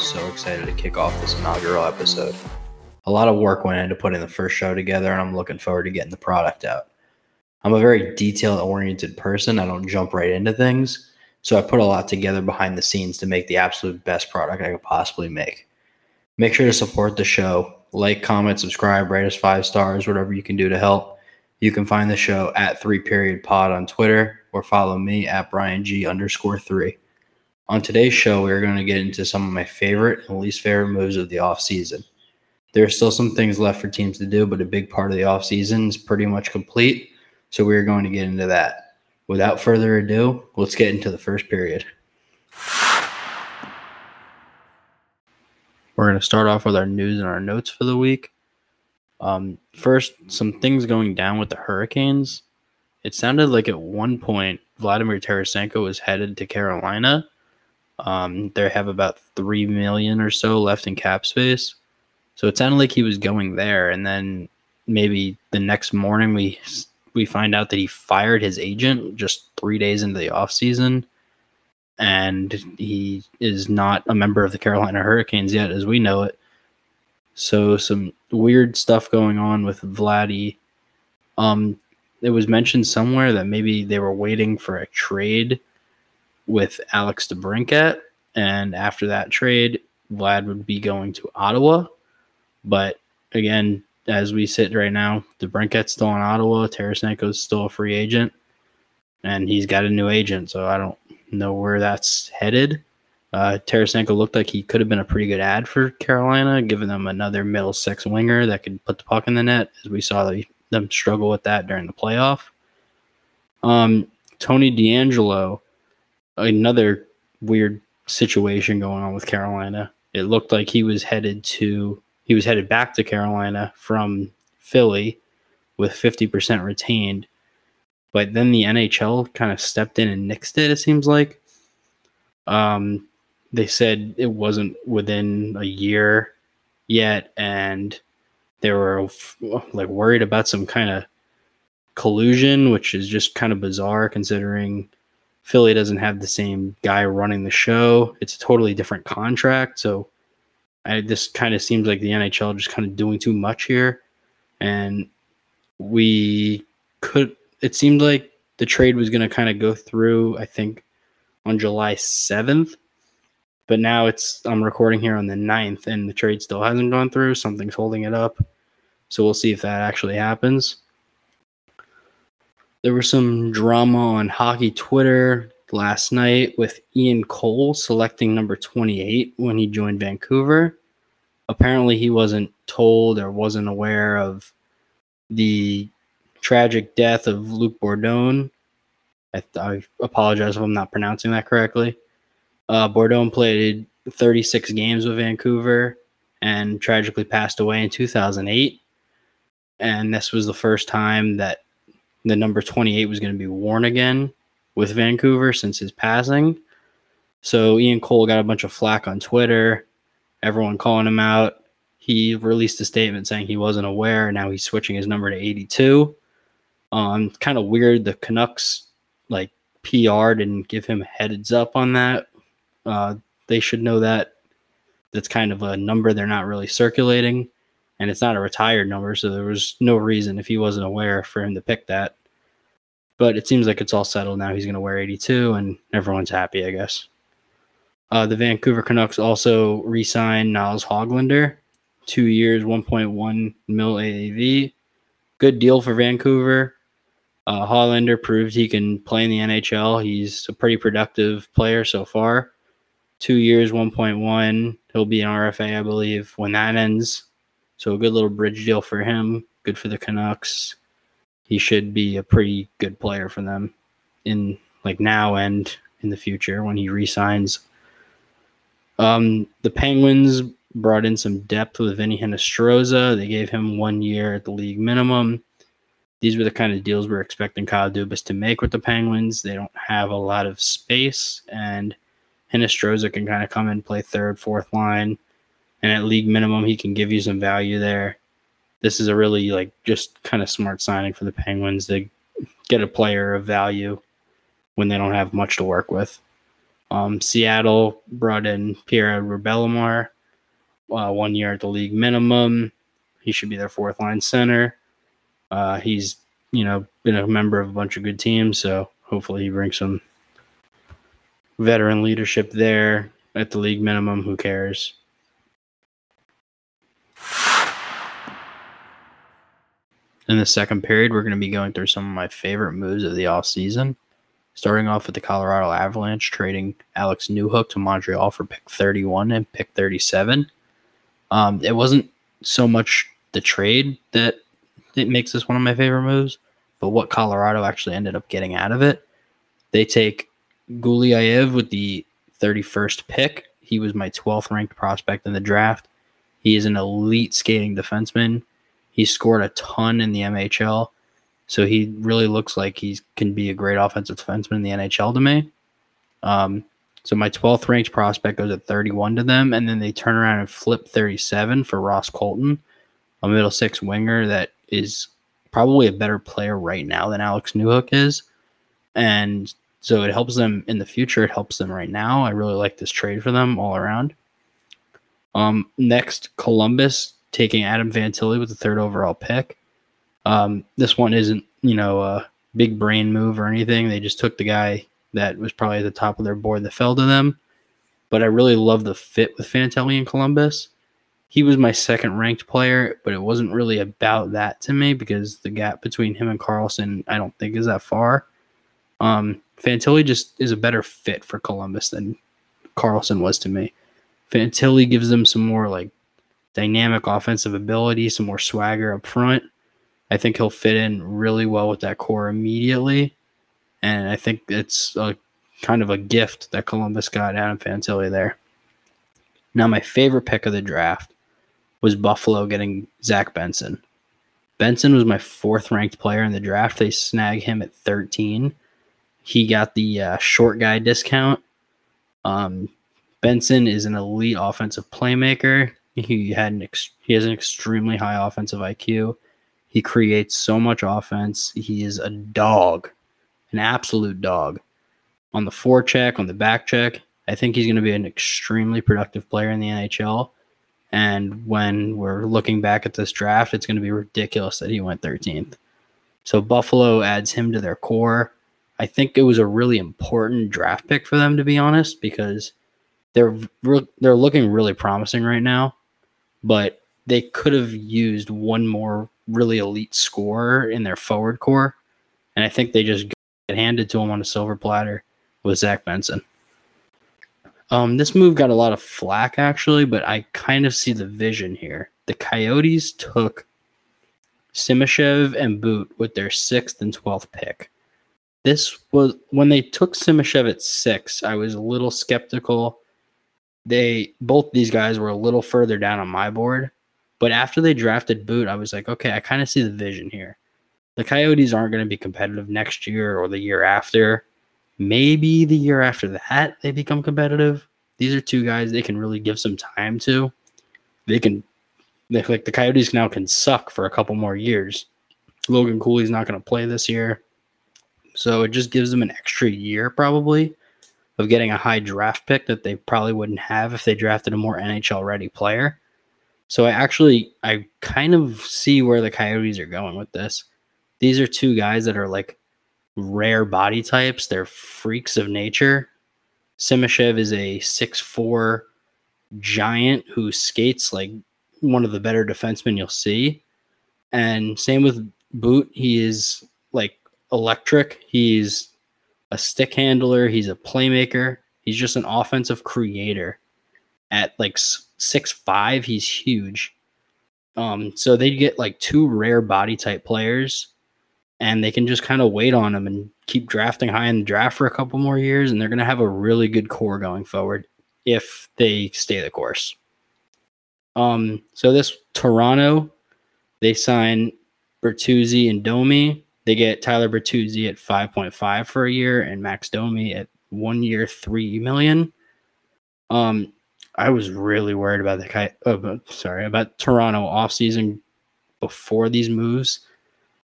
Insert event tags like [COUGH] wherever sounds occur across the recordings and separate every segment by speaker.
Speaker 1: So excited to kick off this inaugural episode. A lot of work went into putting the first show together, and I'm looking forward to getting the product out. I'm a very detail oriented person. I don't jump right into things. So I put a lot together behind the scenes to make the absolute best product I could possibly make. Make sure to support the show. Like, comment, subscribe, rate us five stars, whatever you can do to help. You can find the show at three period pod on Twitter or follow me at Bryan G underscore three. On today's show, we're going to get into some of my favorite and least favorite moves of the offseason. There are still some things left for teams to do, but a big part of the offseason is pretty much complete. So we're going to get into that. Without further ado, let's get into the first period. We're going to start off with our news and our notes for the week. Um, first, some things going down with the Hurricanes. It sounded like at one point Vladimir Tarasenko was headed to Carolina. Um, they have about three million or so left in cap space, so it sounded like he was going there. And then maybe the next morning we we find out that he fired his agent just three days into the off season, and he is not a member of the Carolina Hurricanes yet, as we know it. So some weird stuff going on with Vladdy. Um, it was mentioned somewhere that maybe they were waiting for a trade with Alex DeBrincat, and after that trade, Vlad would be going to Ottawa. But again, as we sit right now, DeBrincat's still in Ottawa. Tarasenko's still a free agent, and he's got a new agent. So I don't know where that's headed. Uh, Tarasenko looked like he could have been a pretty good add for Carolina, giving them another middle six winger that could put the puck in the net, as we saw them struggle with that during the playoff. Um, Tony DeAngelo, another weird situation going on with Carolina. It looked like he was headed to he was headed back to Carolina from Philly with 50% retained. But then the NHL kind of stepped in and nixed it, it seems like. Um, they said it wasn't within a year yet, and they were like worried about some kind of collusion, which is just kind of bizarre considering Philly doesn't have the same guy running the show. It's a totally different contract, so I, this kind of seems like the NHL just kind of doing too much here, and we could. It seemed like the trade was going to kind of go through. I think on July seventh, but now it's I'm recording here on the 9th and the trade still hasn't gone through. Something's holding it up. So we'll see if that actually happens. There was some drama on hockey Twitter last night with Ian Cole selecting number 28 when he joined Vancouver. Apparently, he wasn't told or wasn't aware of the tragic death of Luc Bourdon. I, I apologize if I'm not pronouncing that correctly. Uh, Bourdon played 36 games with Vancouver and tragically passed away in 2008. And this was the first time that the number 28 was going to be worn again with Vancouver since his passing. So Ian Cole got a bunch of flack on Twitter, everyone calling him out. He released a statement saying he wasn't aware. Now he's switching his number to 82. Um, kind of weird. The Canucks like PR didn't give him heads up on that uh, they should know that that's kind of a number they're not really circulating, and it's not a retired number, so there was no reason if he wasn't aware for him to pick that. But it seems like it's all settled now. He's going to wear 82, and everyone's happy, I guess. Uh, the Vancouver Canucks also re-signed Nils Hoglander, two years, 1.1 mil AAV. Good deal for Vancouver. Uh, Hoglander proved he can play in the NHL. He's a pretty productive player so far two years, 1.1. He'll be an RFA, I believe, when that ends. So a good little bridge deal for him. Good for the Canucks. He should be a pretty good player for them in like now and in the future when he resigns. Um, the Penguins brought in some depth with Vinny Hinostroza. They gave him one year at the league minimum. These were the kind of deals we're expecting Kyle Dubas to make with the Penguins. They don't have a lot of space, and – Hinostroza can kind of come and play third, fourth line, and at league minimum, he can give you some value there. This is a really like just kind of smart signing for the Penguins to get a player of value when they don't have much to work with. Um, Seattle brought in Pierre Bellemare, uh, one year at the league minimum. He should be their fourth line center. Uh, he's you know been a member of a bunch of good teams, so hopefully he brings some veteran leadership there at the league minimum. Who cares? In the second period, we're going to be going through some of my favorite moves of the off season. Starting off with the Colorado Avalanche trading Alex Newhook to Montreal for pick 31 and pick 37. Um, it wasn't so much the trade that it makes this one of my favorite moves, but what Colorado actually ended up getting out of it. They take Gulyayev with the 31st pick. He was my 12th ranked prospect in the draft. He is an elite skating defenseman. He scored a ton in the MHL. So he really looks like he can be a great offensive defenseman in the NHL to me. Um, so my 12th ranked prospect goes at 31 to them, and then they turn around and flip 37 for Ross Colton, a middle six winger that is probably a better player right now than Alex Newhook is. And so it helps them in the future. It helps them right now. I really like this trade for them all around. Um, next, Columbus taking Adam Fantilli with the third overall pick. Um, this one isn't, you know, a big brain move or anything. They just took the guy that was probably at the top of their board that fell to them. But I really love the fit with Fantilli in Columbus. He was my second ranked player, but it wasn't really about that to me because the gap between him and Carlsson, I don't think is that far. Um, Fantilli just is a better fit for Columbus than Carlsson was to me. Fantilli gives them some more like dynamic offensive ability, some more swagger up front. I think he'll fit in really well with that core immediately. And I think it's a kind of a gift that Columbus got Adam Fantilli there. Now, my favorite pick of the draft was Buffalo getting Zach Benson. Benson was my fourth ranked player in the draft. They snagged him at 13. He got the uh, short guy discount. Um, Benson is an elite offensive playmaker. He had an ex- he has an extremely high offensive IQ. He creates so much offense. He is a dog, an absolute dog. On the forecheck, on the back check, I think he's going to be an extremely productive player in the NHL. And when we're looking back at this draft, it's going to be ridiculous that he went 13th. So Buffalo adds him to their core. I think it was a really important draft pick for them, to be honest, because they're re- they're looking really promising right now. But they could have used one more really elite scorer in their forward core, and I think they just get handed to them on a silver platter with Zach Benson. Um, this move got a lot of flack actually, but I kind of see the vision here. The Coyotes took Simashev and Boot with their sixth and twelfth pick. This was when they took Simashev at six. I was a little skeptical. They both these guys were a little further down on my board, but after they drafted Boot, I was like, okay, I kind of see the vision here. The Coyotes aren't going to be competitive next year or the year after. Maybe the year after that they become competitive. These are two guys they can really give some time to. They can, they, like the Coyotes now can suck for a couple more years. Logan Cooley's not going to play this year. So it just gives them an extra year probably of getting a high draft pick that they probably wouldn't have if they drafted a more NHL ready player. So I actually I kind of see where the Coyotes are going with this. These are two guys that are like rare body types. They're freaks of nature. Simashev is a six-four giant who skates like one of the better defensemen you'll see. And same with Boot. He is like electric. He's a stick handler. He's a playmaker. He's just an offensive creator. At like six five, he's huge. Um, so they get like two rare body type players and they can just kind of wait on them and keep drafting high in the draft for a couple more years, and they're to have a really good core going forward if they stay the course. Um, so this Toronto, they sign Bertuzzi and Domi. They get Tyler Bertuzzi at 5.5 for a year and Max Domi at one year, three million. Um, I was really worried about the oh, sorry about Toronto offseason before these moves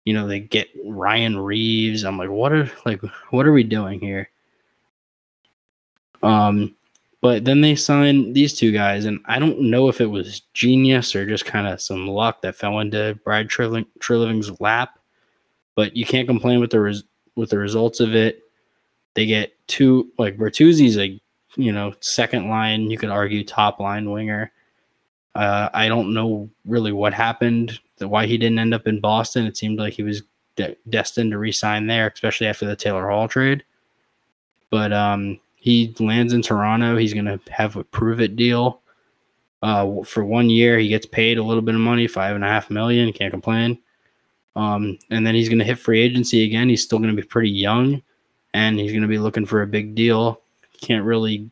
Speaker 1: you know, they get Ryan Reaves. I'm like, what are like what are we doing here? Um, but then they signed these two guys, and I don't know if it was genius or just kind of some luck that fell into Brad Treliving's lap. But you can't complain with the res- with the results of it. They get two like Bertuzzi's a you know second line, you could argue top line winger. Uh, I don't know really what happened, why he didn't end up in Boston. It seemed like he was de- destined to resign there, especially after the Taylor Hall trade. But um, he lands in Toronto. He's going to have a prove it deal. Uh, for one year, he gets paid a little bit of money, five and a half million. Can't complain. Um, and then he's going to hit free agency again. He's still going to be pretty young, and he's going to be looking for a big deal. Can't really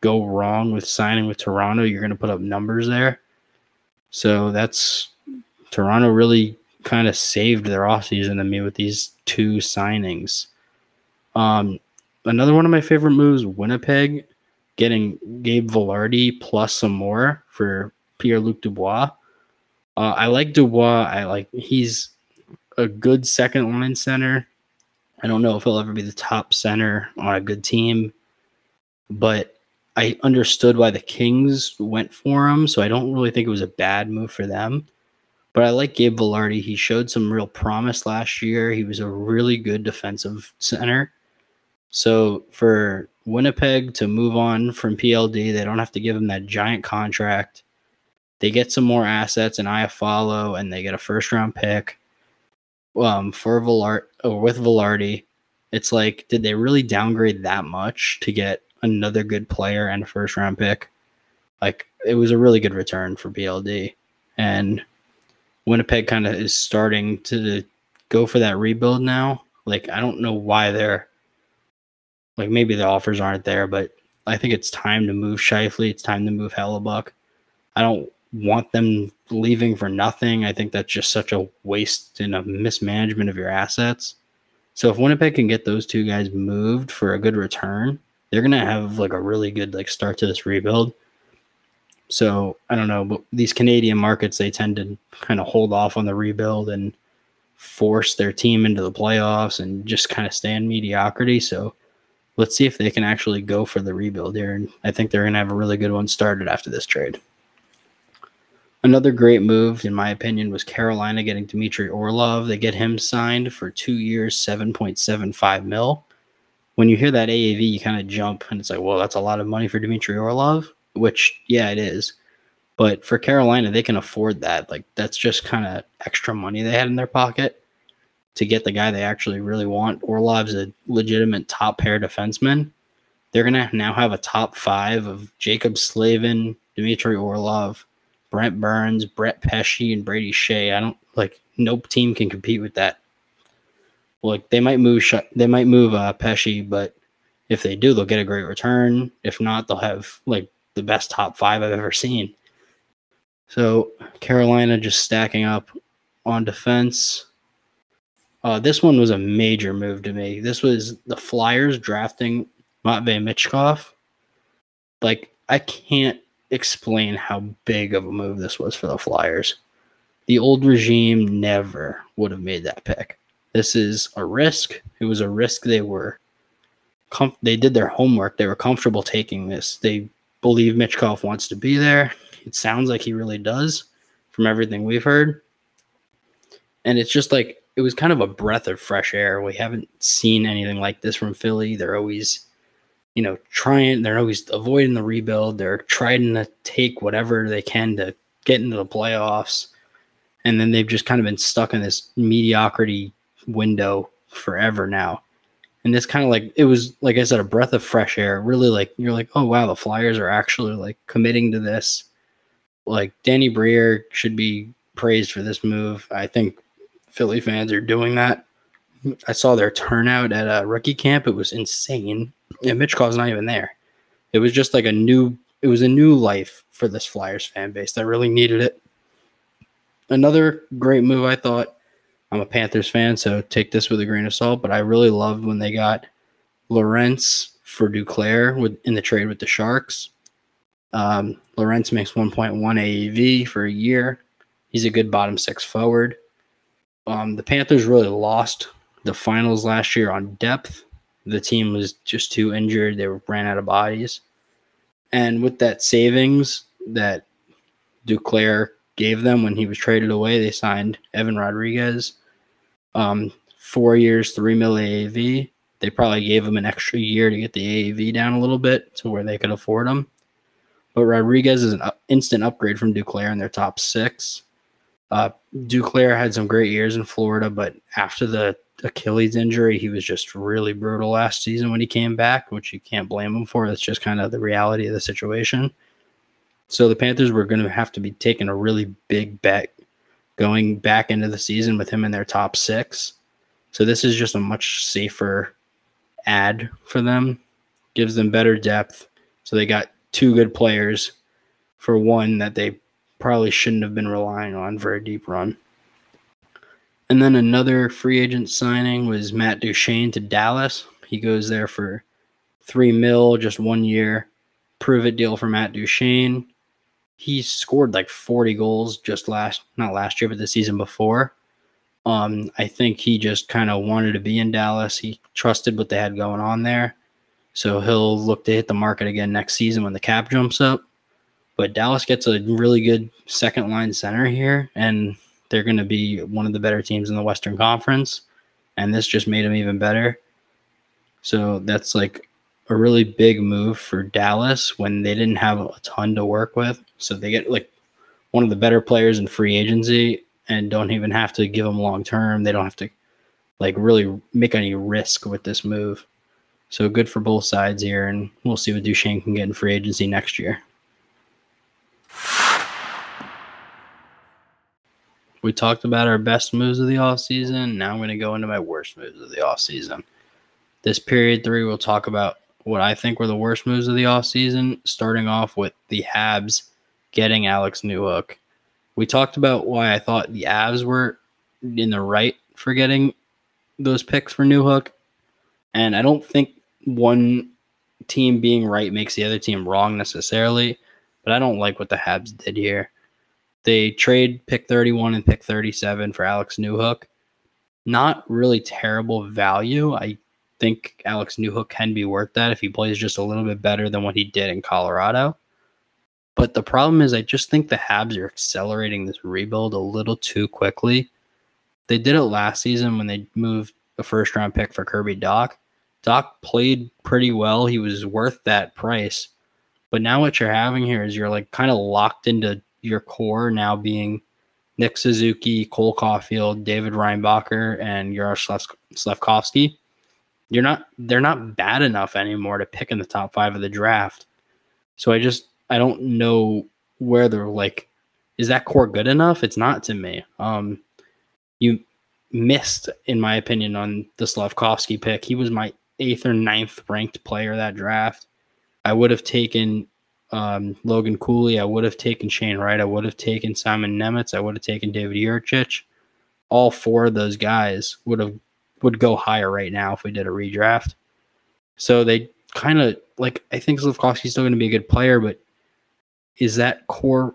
Speaker 1: go wrong with signing with Toronto. You're going to put up numbers there. So that's Toronto really kind of saved their offseason to me with these two signings. Um, another one of my favorite moves, Winnipeg, getting Gabe Vilardi plus some more for Pierre Luc Dubois. Uh, I like Dubois. I like he's a good second line center. I don't know if he'll ever be the top center on a good team, but I understood why the Kings went for him, so I don't really think it was a bad move for them. But I like Gabe Vilardi. He showed some real promise last year. He was a really good defensive center. So for Winnipeg to move on from PLD, they don't have to give him that giant contract. They get some more assets and Iafallo, and they get a first round pick um, for Villard or with Vilardi. It's like, did they really downgrade that much to get another good player and a first round pick? Like, it was a really good return for PLD, And Winnipeg kind of is starting to go for that rebuild now. Like, I don't know why they're like maybe the offers aren't there, but I think it's time to move Scheifele. It's time to move Hellebuyck. I don't want them leaving for nothing. I think that's just such a waste and a mismanagement of your assets. So if Winnipeg can get those two guys moved for a good return, they're gonna have like a really good like start to this rebuild. So I don't know, but these Canadian markets they tend to kind of hold off on the rebuild and force their team into the playoffs and just kind of stay in mediocrity. So let's see if they can actually go for the rebuild here. And I think they're to have a really good one started after this trade. Another great move, in my opinion, was Carolina getting Dmitry Orlov. They get him signed for two years, 7.75 mil. When you hear that AAV, you kind of jump and it's like, well, that's a lot of money for Dmitry Orlov, which, yeah, it is. But for Carolina, they can afford that. Like, that's just kind of extra money they had in their pocket to get the guy they actually really want. Orlov's a legitimate top pair defenseman. They're gonna now have a top five of Jaccob Slavin, Dmitry Orlov, Brent Burns, Brett Pesce, and Brady Skjei. I don't like no team can compete with that. Like they might move they might move uh, Pesce, but if they do, they'll get a great return. If not, they'll have like the best top five I've ever seen. So Carolina just stacking up on defense. Uh, this one was a major move to me. This was the Flyers drafting Matvei Michkov. Like, I can't explain how big of a move this was for the Flyers. The old regime never would have made that pick. This is a risk. It was a risk they were com- they did their homework. They were comfortable taking this. They believe Michkov wants to be there. It sounds like he really does from everything we've heard. And it's just like it was kind of a breath of fresh air. We haven't seen anything like this from Philly. They're always, you know, trying, they're always avoiding the rebuild. They're trying to take whatever they can to get into the playoffs. And then they've just kind of been stuck in this mediocrity window forever now. And this kind of like, it was, like I said, a breath of fresh air. Really like, you're like, oh, wow, the Flyers are actually like committing to this. Like, Danny Briere should be praised for this move. I think Philly fans are doing that. I saw their turnout at a rookie camp. It was insane. And Michkov's not even there. It was just like a new it was a new life for this Flyers fan base that really needed it. Another great move I thought. I'm a Panthers fan, so take this with a grain of salt, but I really loved when they got Lorentz for Duclair with in the trade with the Sharks. Um, Lorentz makes 1.1 AAV for a year. He's a good bottom six forward. Um, the Panthers really lost the finals last year on depth. The team was just too injured. They ran out of bodies. And with that savings that Duclair gave them when he was traded away, they signed Evan Rodrigues. Um, four years, three mil AAV. They probably gave him an extra year to get the AAV down a little bit to where they could afford him. But Rodrigues is an instant upgrade from Duclair in their top six. Uh, Duclair had some great years in Florida, but after the Achilles injury, he was just really brutal last season when he came back, which you can't blame him for. That's just kind of the reality of the situation. So the Panthers were going to have to be taking a really big bet going back into the season with him in their top six. So this is just a much safer add for them, gives them better depth. So they got two good players for one that they probably shouldn't have been relying on for a deep run. And then another free agent signing was Matt Duchene to Dallas. He goes there for three mil, just one year. Prove it deal for Matt Duchene. He scored like 40 goals just last, not last year, but the season before. Um, I think he just kind of wanted to be in Dallas. He trusted what they had going on there. So he'll look to hit the market again next season when the cap jumps up. But Dallas gets a really good second line center here, and they're going to be one of the better teams in the Western Conference, and this just made them even better. So that's like a really big move for Dallas when they didn't have a ton to work with. So they get like one of the better players in free agency and don't even have to give them long term. They don't have to like really make any risk with this move. So good for both sides here, and we'll see what Duchene can get in free agency next year. We talked about our best moves of the offseason. Now I'm going to go into my worst moves of the offseason. This period three, we'll talk about what I think were the worst moves of the offseason, starting off with the Habs getting Alex Newhook. We talked about why I thought the Avs were in the right for getting those picks for Newhook. And I don't think one team being right makes the other team wrong necessarily, but I don't like what the Habs did here. They trade pick 31 and pick 37 for Alex Newhook. Not really terrible value. I think Alex Newhook can be worth that if he plays just a little bit better than what he did in Colorado. But the problem is, I just think the Habs are accelerating this rebuild a little too quickly. They did it last season when they moved a first round pick for Kirby Dach. Dach played pretty well. He was worth that price. But now what you're having here is you're like kind of locked into your core now being Nick Suzuki, Cole Caufield, David Reinbacher, and Yaroslav Slafkovsky. You're not they're not bad enough anymore to pick in the top five of the draft. So I just I don't know where they're like is that core good enough? It's not to me. Um you missed, in my opinion, on the Slafkovsky pick. He was my eighth or ninth ranked player that draft. I would have taken um, Logan Cooley. I would have taken Shane Wright. I would have taken Simon Nemec. I would have taken David Jiricek. All four of those guys would have would go higher right now if we did a redraft. So they kind of like I think Slafkovsky's still going to be a good player, but is that core?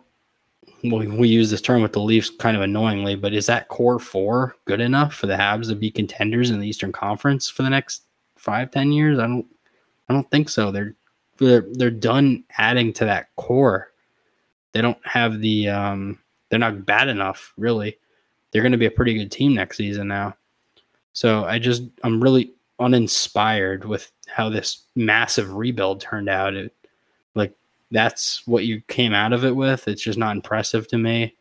Speaker 1: Well, we use this term with the Leafs kind of annoyingly, but is that core four good enough for the Habs to be contenders in the Eastern Conference for the next five, ten years? I don't, I don't think so. They're they're they're done adding to that core. They don't have the um they're not bad enough, really. They're going to be a pretty good team next season now. So I just I'm really uninspired with how this massive rebuild turned out. It, like that's what you came out of it with. It's just not impressive to me.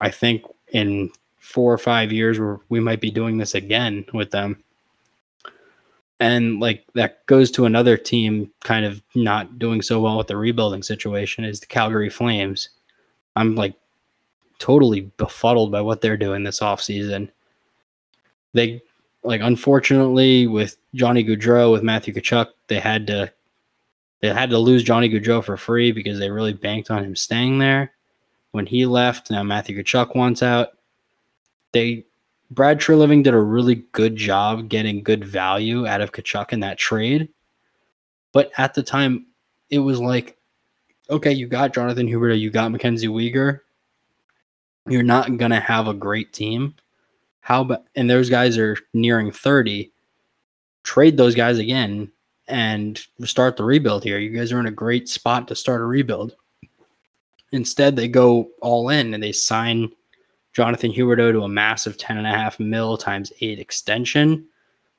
Speaker 1: I think in four or five years we might be doing this again with them. And like that goes to another team kind of not doing so well with the rebuilding situation is the Calgary Flames. I'm like totally befuddled by what they're doing this offseason. They like unfortunately with Johnny Gaudreau with Matthew Tkachuk, they had to they had to lose Johnny Gaudreau for free because they really banked on him staying there. When he left, now Matthew Tkachuk wants out. They Brad Treliving did a really good job getting good value out of Tkachuk in that trade. But at the time, it was like, okay, you got Jonathan Huberdeau, you got Mackenzie Weegar. You're not gonna have a great team. How about and those guys are nearing 30. trade those guys again and start the rebuild here. You guys are in a great spot to start a rebuild. Instead, they go all in and they sign Jonathan Huberdeau to a massive 10.5 mil times eight extension.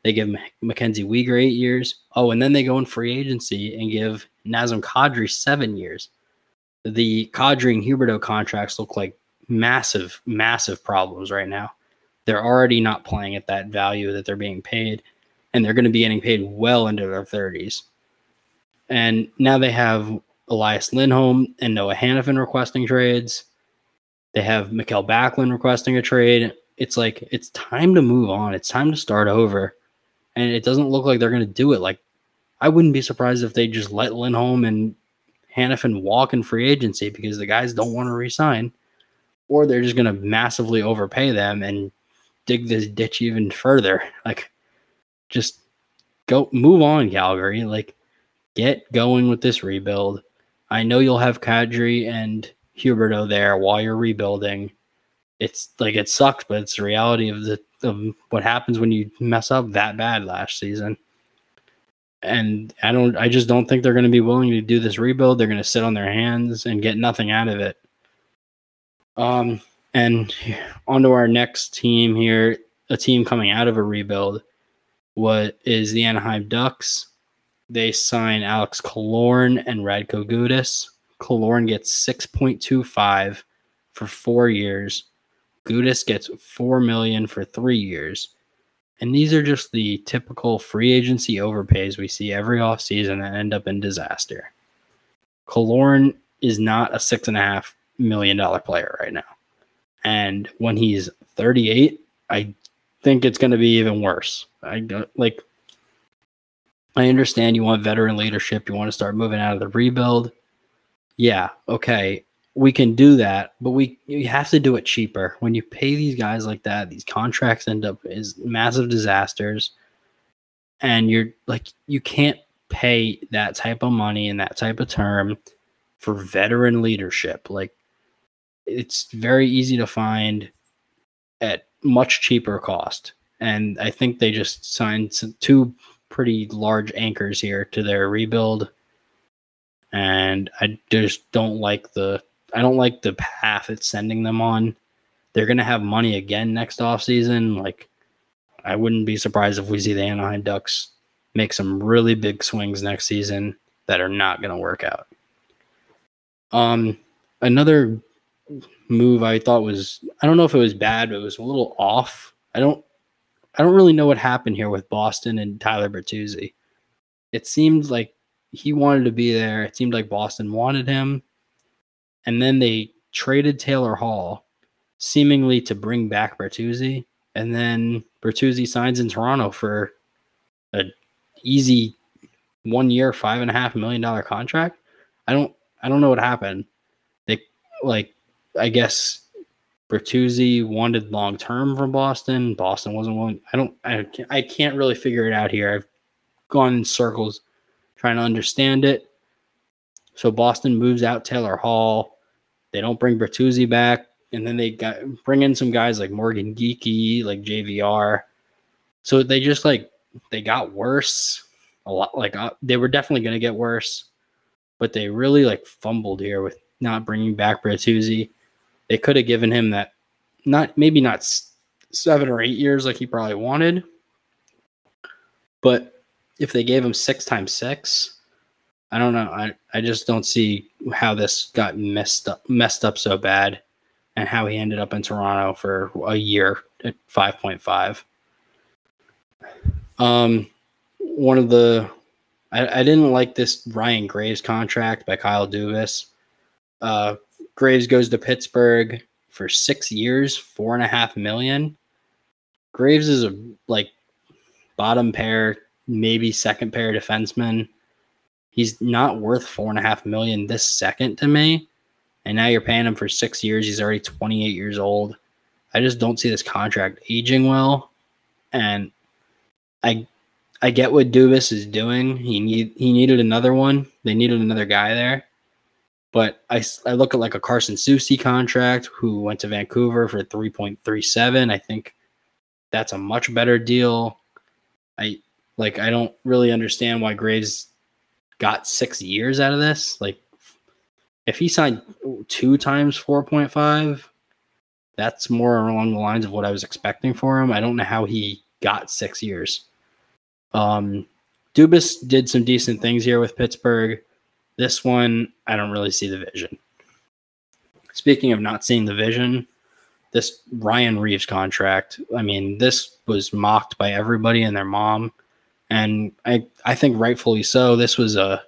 Speaker 1: They give Mackenzie Weegar eight years. Oh, and then they go in free agency and give Nazem Kadri seven years. The Kadri and Huberdeau contracts look like massive, massive problems right now. They're already not playing at that value that they're being paid, and they're going to be getting paid well into their 30s. And now they have Elias Lindholm and Noah Hanifin requesting trades. They have Mikael Backlund requesting a trade. It's like it's time to move on. It's time to start over. And it doesn't look like they're going to do it. Like I wouldn't be surprised if they just let Lindholm and Hanifin walk in free agency because the guys don't want to resign, or they're just going to massively overpay them and dig this ditch even further. Like, just go move on, Calgary. Like, get going with this rebuild. I know you'll have Kadri and Huberdeau there while you're rebuilding. It's like it sucks, but it's the reality of the of what happens when you mess up that bad last season. And I don't I just don't think they're going to be willing to do this rebuild. They're going to sit on their hands and get nothing out of it. Um and on to our next team here, a team coming out of a rebuild. What is the Anaheim Ducks? They sign Alex Killorn and Radko Gudas. Killorn gets 6.25 for four years. Gudas gets four million for three years. And these are just the typical free agency overpays we see every offseason that end up in disaster. Killorn is not a six and a half million dollar player right now. And when he's 38, I think it's going to be even worse. I like I understand you want veteran leadership, you want to start moving out of the rebuild yeah, okay, we can do that, but we you have to do it cheaper. When you pay these guys like that, these contracts end up as massive disasters, and you're like you can't pay that type of money and that type of term for veteran leadership. Like it's very easy to find at much cheaper cost. And I think they just signed two pretty large anchors here to their rebuild and I just don't like the I don't like the path it's sending them on. They're gonna have money again next offseason. Like I wouldn't be surprised if we see the Anaheim Ducks make some really big swings next season that are not gonna work out. Um another move I thought was I don't know if it was bad, but it was a little off. I don't I don't really know what happened here with Boston and Tyler Bertuzzi. It seemed like he wanted to be there. It seemed like Boston wanted him. And then they traded Taylor Hall, seemingly to bring back Bertuzzi. And then Bertuzzi signs in Toronto for a easy one year, five and a half million dollar contract. I don't I don't know what happened. They like I guess Bertuzzi wanted long term from Boston. Boston wasn't willing. I don't I can't, I can't really figure it out here. I've gone in circles trying to understand it. So Boston moves out Taylor Hall. They don't bring Bertuzzi back, and then they got bring in some guys like Morgan Geekie, like JVR. So they just like they got worse a lot. Like uh, they were definitely going to get worse, but they really like fumbled here with not bringing back Bertuzzi. They could have given him that, not maybe not seven or eight years like he probably wanted, but if they gave him six times six, I don't know. I, I just don't see how this got messed up messed up so bad and how he ended up in Toronto for a year at 5.5. Um one of the I, I didn't like this Ryan Graves contract by Kyle Dubas. Uh Graves goes to Pittsburgh for six years, four and a half million. Graves is a like bottom pair maybe second pair defenseman. He's not worth four and a half million this second to me. And now you're paying him for six years. He's already 28 years old. I just don't see this contract aging well. And I I get what Dubas is doing. He need he needed another one. They needed another guy there. But I, I look at like a Carson Soucy contract who went to Vancouver for 3.37. I think that's a much better deal. I Like I don't really understand why Graves got six years out of this. Like if he signed two times four point five, that's more along the lines of what I was expecting for him. I don't know how he got six years. Um, Dubas did some decent things here with Pittsburgh. This one, I don't really see the vision. Speaking of not seeing the vision, this Ryan Reaves contract, I mean, this was mocked by everybody and their mom. And I, I think rightfully so. This was a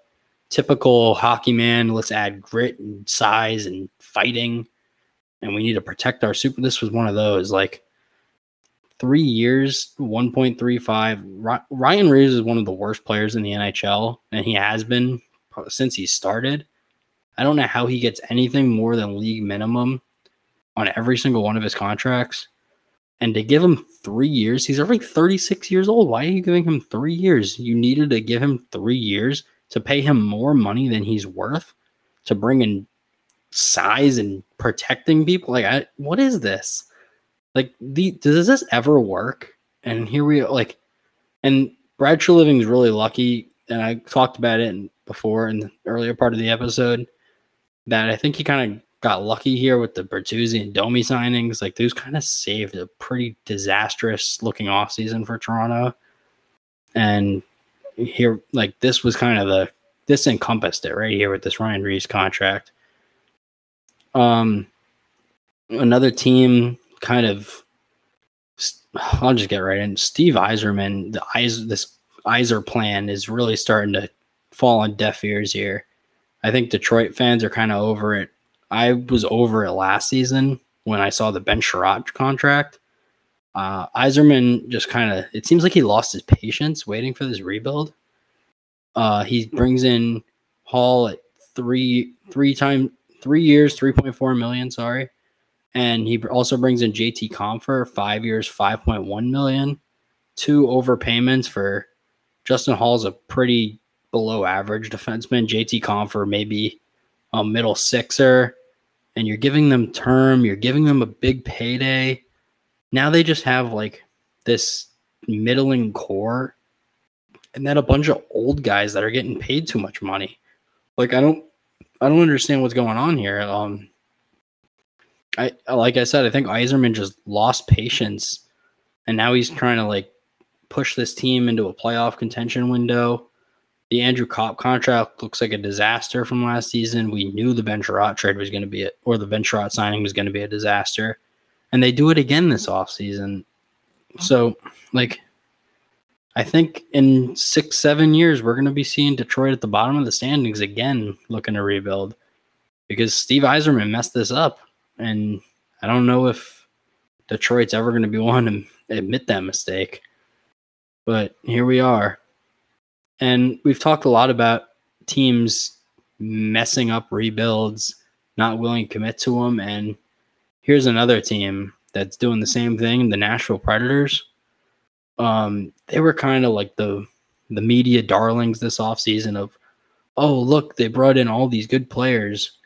Speaker 1: typical hockey man. Let's add grit and size and fighting. And we need to protect our super. This was one of those like three years, 1.35. Ryan Reaves is one of the worst players in the NHL, and he has been since he started. I don't know how he gets anything more than league minimum on every single one of his contracts. And to give him three years, he's already 36 years old. Why are you giving him three years? You needed to give him three years to pay him more money than he's worth to bring in size and protecting people. Like, I, what is this? Like, the, does this ever work? And here we are, like, and Brad Treliving is really lucky. And I talked about it before in the earlier part of the episode that I think he kind of got lucky here with the Bertuzzi and Domi signings. Like those kind of saved a pretty disastrous looking off season for Toronto. And here, like this was kind of the this encompassed it right here with this Ryan Reaves contract. Um, another team kind of. I'll just get right in. Steve Yzerman, the Eyes, this Yzer plan is really starting to fall on deaf ears here. I think Detroit fans are kind of over it. I was over it last season when I saw the Ben Chiarot contract. Uh, Yzerman just kind of, it seems like he lost his patience waiting for this rebuild. Uh, he brings in Holl at three, three time, three years, 3.4 million, sorry. And he also brings in JT Compher, five years, 5.1 million. Two overpayments for Justin Holl's a pretty below average defenseman. JT Compher maybe a middle sixer, and you're giving them term, you're giving them a big payday. Now they just have like this middling core and then a bunch of old guys that are getting paid too much money. Like I don't I don't understand what's going on here. Um I like I said, I think Yzerman just lost patience and now he's trying to like push this team into a playoff contention window. The Andrew Copp contract looks like a disaster from last season. We knew the Ben trade was going to be it, or the Ben signing was going to be a disaster, and they do it again this offseason. So, like, I think in six, seven years, we're going to be seeing Detroit at the bottom of the standings again, looking to rebuild because Steve Yzerman messed this up, and I don't know if Detroit's ever going to be [LAUGHS] one to admit that mistake. But here we are. And we've talked a lot about teams messing up rebuilds, not willing to commit to them. And here's another team that's doing the same thing the Nashville Predators. Um, they were kind of like the the media darlings this offseason of, oh, look, they brought in all these good players.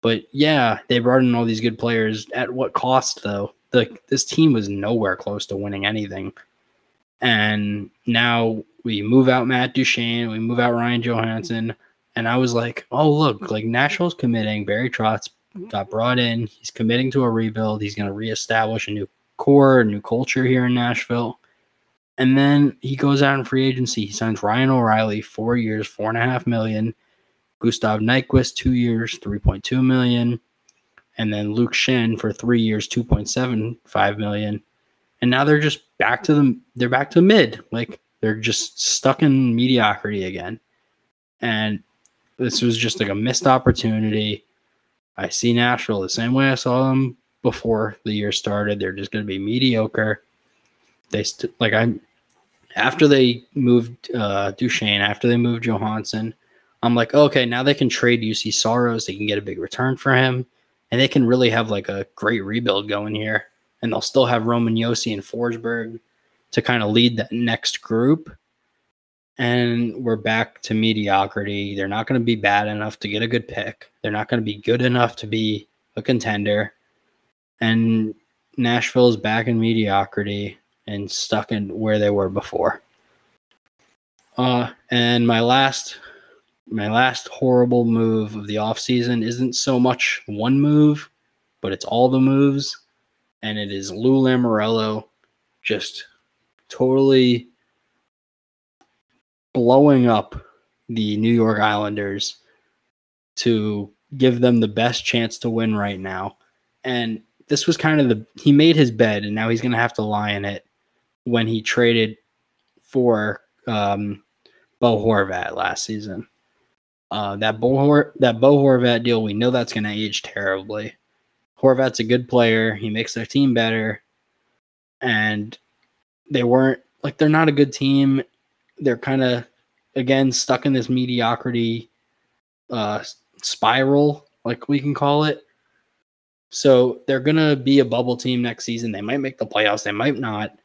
Speaker 1: But yeah, they brought in all these good players. At what cost, though? The, this team was nowhere close to winning anything. And now we move out Matt Duchene, we move out Ryan Johansen, and I was like, oh look, like Nashville's committing. Barry Trotz got brought in. He's committing to a rebuild. He's going to reestablish a new core, a new culture here in Nashville. And then he goes out in free agency. He signs Ryan O'Reilly, four years, four and a half million. Gustav Nyquist, two years, 3.2 million. And then Luke Schenn for three years, 2.75 million. And now they're just back to the they're back to mid. Like they're just stuck in mediocrity again. And this was just like a missed opportunity. I see Nashville the same way I saw them before the year started. They're just going to be mediocre. They st- like I after they moved uh, Duchene, after they moved Johansen, I'm like, okay, now they can trade Juuse Saros. They can get a big return for him, and they can really have like a great rebuild going here. And they'll still have Roman Josi and Forsberg to kind of lead that next group. And we're back to mediocrity. They're not going to be bad enough to get a good pick. They're not going to be good enough to be a contender. And Nashville's back in mediocrity and stuck in where they were before. Uh, and my last my last horrible move of the offseason isn't so much one move, but it's all the moves. And it is Lou Lamoriello just totally blowing up the New York Islanders to give them the best chance to win right now. And this was kind of the he made his bed and now he's going to have to lie in it when he traded for um, Bo Horvat last season. Uh, that Bo Hor- that Bo Horvat deal, we know that's going to age terribly. Horvat's a good player. He makes their team better, and they weren't like they're not a good team. They're kind of again stuck in this mediocrity uh, spiral, like we can call it. So they're gonna be a bubble team next season. They might make the playoffs. They might not.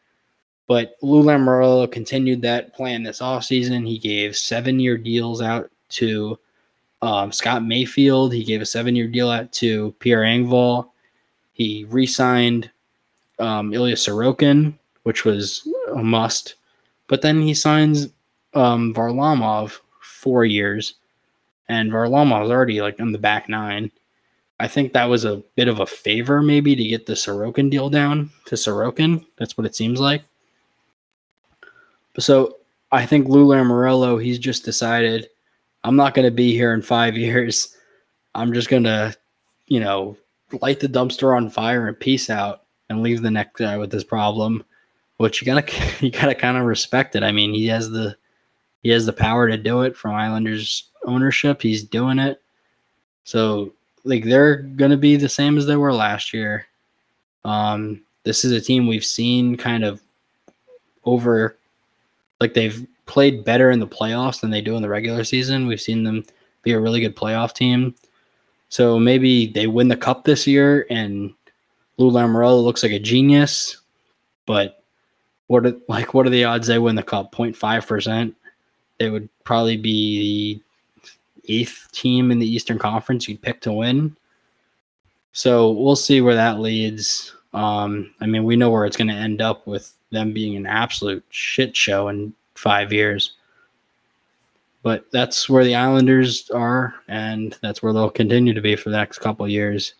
Speaker 1: But Lou Lamoriello continued that plan this offseason. He gave seven year deals out to um, Scott Mayfield. He gave a seven year deal out to Pierre Engvall. He re signed um, Ilya Sorokin, which was a must. But then he signs um, Varlamov four years, and Varlamov is already like in the back nine. I think that was a bit of a favor, maybe, to get the Sorokin deal down to Sorokin. That's what it seems like. So I think Lou Lamoriello, he's just decided I'm not going to be here in five [LAUGHS] years. I'm just going to, you know, light the dumpster on fire and peace out and leave the next guy with this problem. Which you gotta [LAUGHS] you gotta kind of respect it. I mean, he has the he has the power to do it from Islanders ownership. He's doing it. So like they're gonna be the same as they were last year. Um, this is a team we've seen kind of over like they've played better in the playoffs than they do in the regular season. We've seen them be a really good playoff team. So maybe they win the cup this year and Lou Lamoriello looks like a genius, but what are, like what are the odds they win the cup? 0.5 percent. They would probably be the eighth team in the Eastern Conference you'd pick to win. So we'll see where that leads. Um, I mean, we know where it's going to end up with them being an absolute shit show in five years. But that's where the Islanders are, and that's where they'll continue to be for the next couple years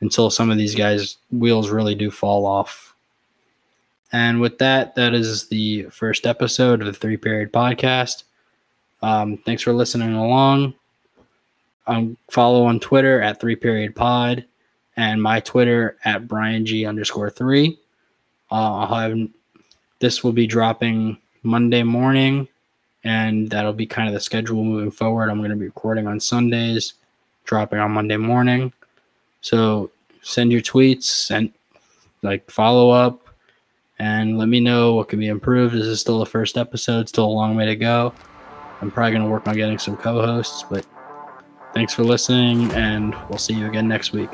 Speaker 1: until some of these guys' wheels really do fall off. And with that, that is the first episode of the Three Period Podcast. Um, thanks for listening along. Um, follow on Twitter at Three Period Pod and my Twitter at Bryan G underscore three. Uh, I'll have this will be dropping Monday morning, and that'll be kind of the schedule moving forward. I'm going to be recording on Sundays, dropping on Monday morning. So send your tweets and like follow up and let me know what can be improved. This is still the first episode, still a long way to go. I'm probably going to work on getting some co hosts, but thanks for listening, and we'll see you again next week.